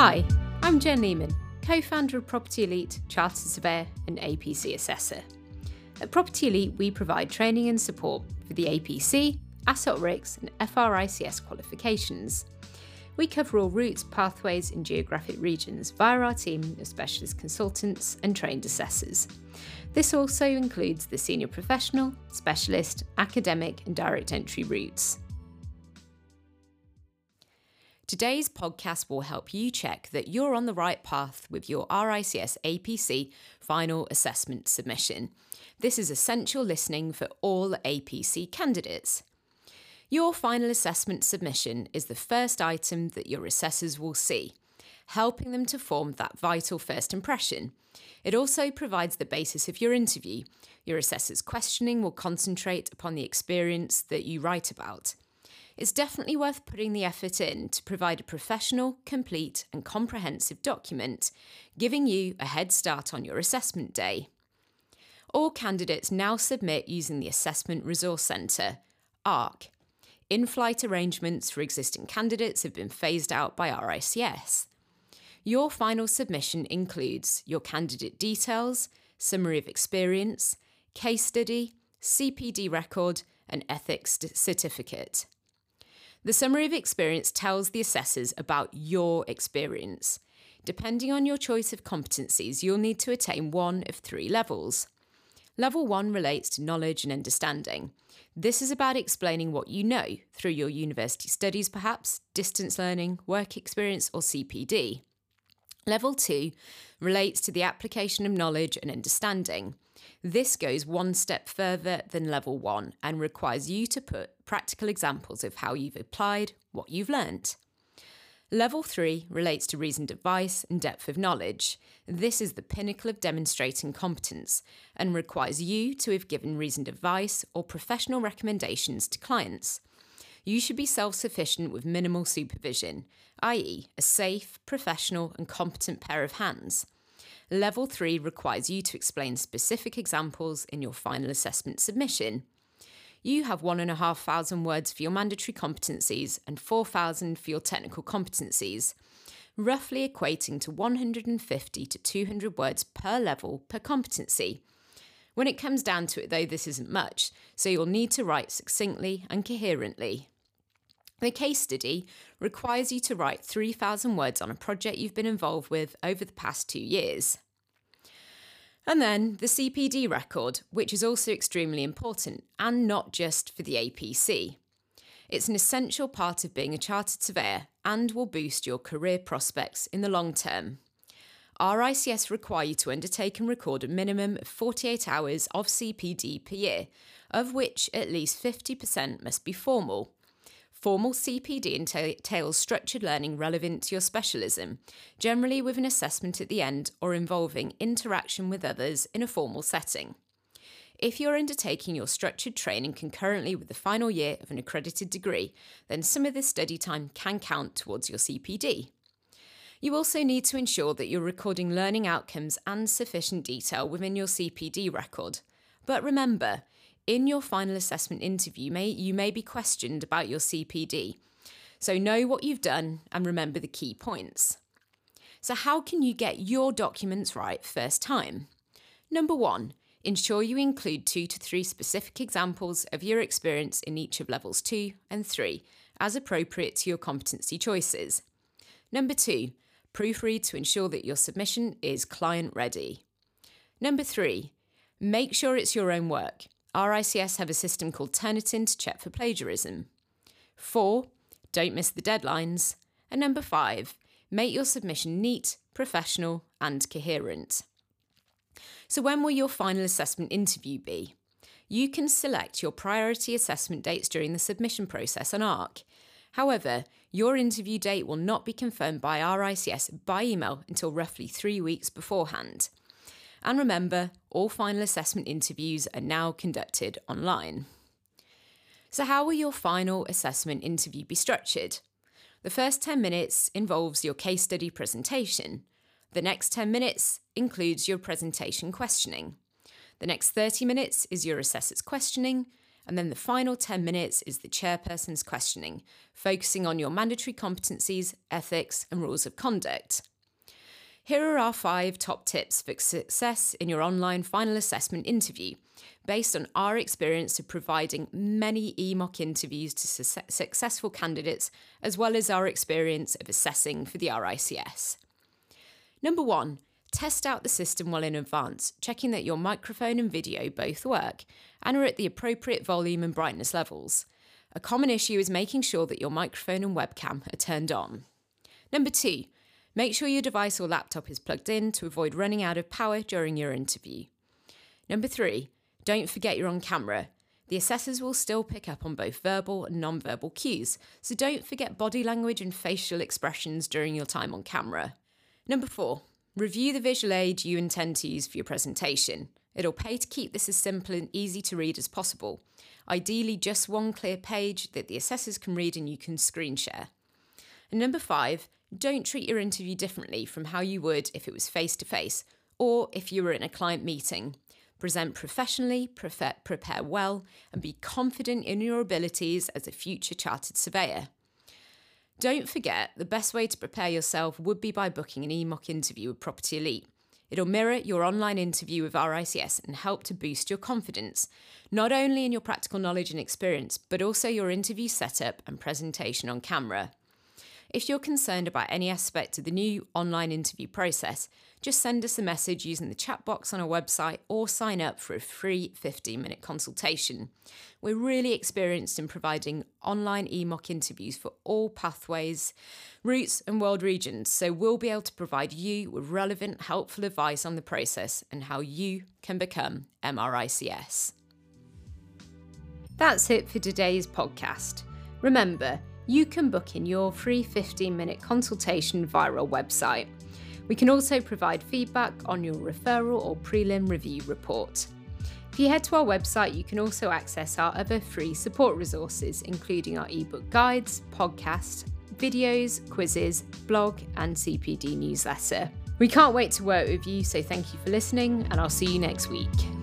Hi, I'm Jen Lehman, co founder of Property Elite, Chartered Surveyor, and APC Assessor. At Property Elite, we provide training and support for the APC, AssocRICS, and FRICS qualifications. We cover all routes, pathways, and geographic regions via our team of specialist consultants and trained assessors. This also includes the senior professional, specialist, academic, and direct entry routes. Today's podcast will help you check that you're on the right path with your RICS APC final assessment submission. This is essential listening for all APC candidates. Your final assessment submission is the first item that your assessors will see, helping them to form that vital first impression. It also provides the basis of your interview. Your assessor's questioning will concentrate upon the experience that you write about it's definitely worth putting the effort in to provide a professional, complete, and comprehensive document, giving you a head start on your assessment day. All candidates now submit using the Assessment Resource Centre, ARC. In flight arrangements for existing candidates have been phased out by RICS. Your final submission includes your candidate details, summary of experience, case study, CPD record, and ethics certificate. The summary of experience tells the assessors about your experience. Depending on your choice of competencies, you'll need to attain one of three levels. Level 1 relates to knowledge and understanding. This is about explaining what you know through your university studies, perhaps, distance learning, work experience, or CPD. Level 2 relates to the application of knowledge and understanding. This goes one step further than level 1 and requires you to put practical examples of how you've applied what you've learnt. Level 3 relates to reasoned advice and depth of knowledge. This is the pinnacle of demonstrating competence and requires you to have given reasoned advice or professional recommendations to clients. You should be self sufficient with minimal supervision, i.e., a safe, professional, and competent pair of hands. Level 3 requires you to explain specific examples in your final assessment submission. You have 1,500 words for your mandatory competencies and 4,000 for your technical competencies, roughly equating to 150 to 200 words per level per competency. When it comes down to it, though, this isn't much, so you'll need to write succinctly and coherently. The case study requires you to write 3,000 words on a project you've been involved with over the past two years. And then the CPD record, which is also extremely important, and not just for the APC. It's an essential part of being a chartered surveyor and will boost your career prospects in the long term. RICS require you to undertake and record a minimum of 48 hours of CPD per year, of which at least 50% must be formal. Formal CPD entails structured learning relevant to your specialism, generally with an assessment at the end or involving interaction with others in a formal setting. If you're undertaking your structured training concurrently with the final year of an accredited degree, then some of this study time can count towards your CPD. You also need to ensure that you're recording learning outcomes and sufficient detail within your CPD record. But remember, in your final assessment interview, may, you may be questioned about your CPD. So know what you've done and remember the key points. So, how can you get your documents right first time? Number one, ensure you include two to three specific examples of your experience in each of levels two and three, as appropriate to your competency choices. Number two, proofread to ensure that your submission is client ready. Number three, make sure it's your own work. RICS have a system called Turnitin to check for plagiarism. Four, don't miss the deadlines. And number five, make your submission neat, professional, and coherent. So, when will your final assessment interview be? You can select your priority assessment dates during the submission process on ARC. However, your interview date will not be confirmed by RICS by email until roughly three weeks beforehand. And remember, all final assessment interviews are now conducted online. So, how will your final assessment interview be structured? The first 10 minutes involves your case study presentation. The next 10 minutes includes your presentation questioning. The next 30 minutes is your assessor's questioning, And then the final 10 minutes is the chairperson's questioning, focusing on your mandatory competencies, ethics, and rules of conduct. Here are our five top tips for success in your online final assessment interview, based on our experience of providing many EMOC interviews to su- successful candidates, as well as our experience of assessing for the RICS. Number one, test out the system well in advance, checking that your microphone and video both work and are at the appropriate volume and brightness levels. A common issue is making sure that your microphone and webcam are turned on. Number two, Make sure your device or laptop is plugged in to avoid running out of power during your interview. Number three, don't forget you're on camera. The assessors will still pick up on both verbal and non-verbal cues, so don't forget body language and facial expressions during your time on camera. Number four, review the visual aid you intend to use for your presentation. It'll pay to keep this as simple and easy to read as possible. Ideally, just one clear page that the assessors can read and you can screen share. And number five, don't treat your interview differently from how you would if it was face to face or if you were in a client meeting. Present professionally, prepare well, and be confident in your abilities as a future chartered surveyor. Don't forget, the best way to prepare yourself would be by booking an EMOC interview with Property Elite. It'll mirror your online interview with RICS and help to boost your confidence, not only in your practical knowledge and experience, but also your interview setup and presentation on camera. If you're concerned about any aspect of the new online interview process, just send us a message using the chat box on our website or sign up for a free 15 minute consultation. We're really experienced in providing online EMOC interviews for all pathways, routes, and world regions, so we'll be able to provide you with relevant, helpful advice on the process and how you can become MRICS. That's it for today's podcast. Remember, you can book in your free 15 minute consultation via our website. We can also provide feedback on your referral or prelim review report. If you head to our website, you can also access our other free support resources, including our ebook guides, podcast, videos, quizzes, blog, and CPD newsletter. We can't wait to work with you, so thank you for listening, and I'll see you next week.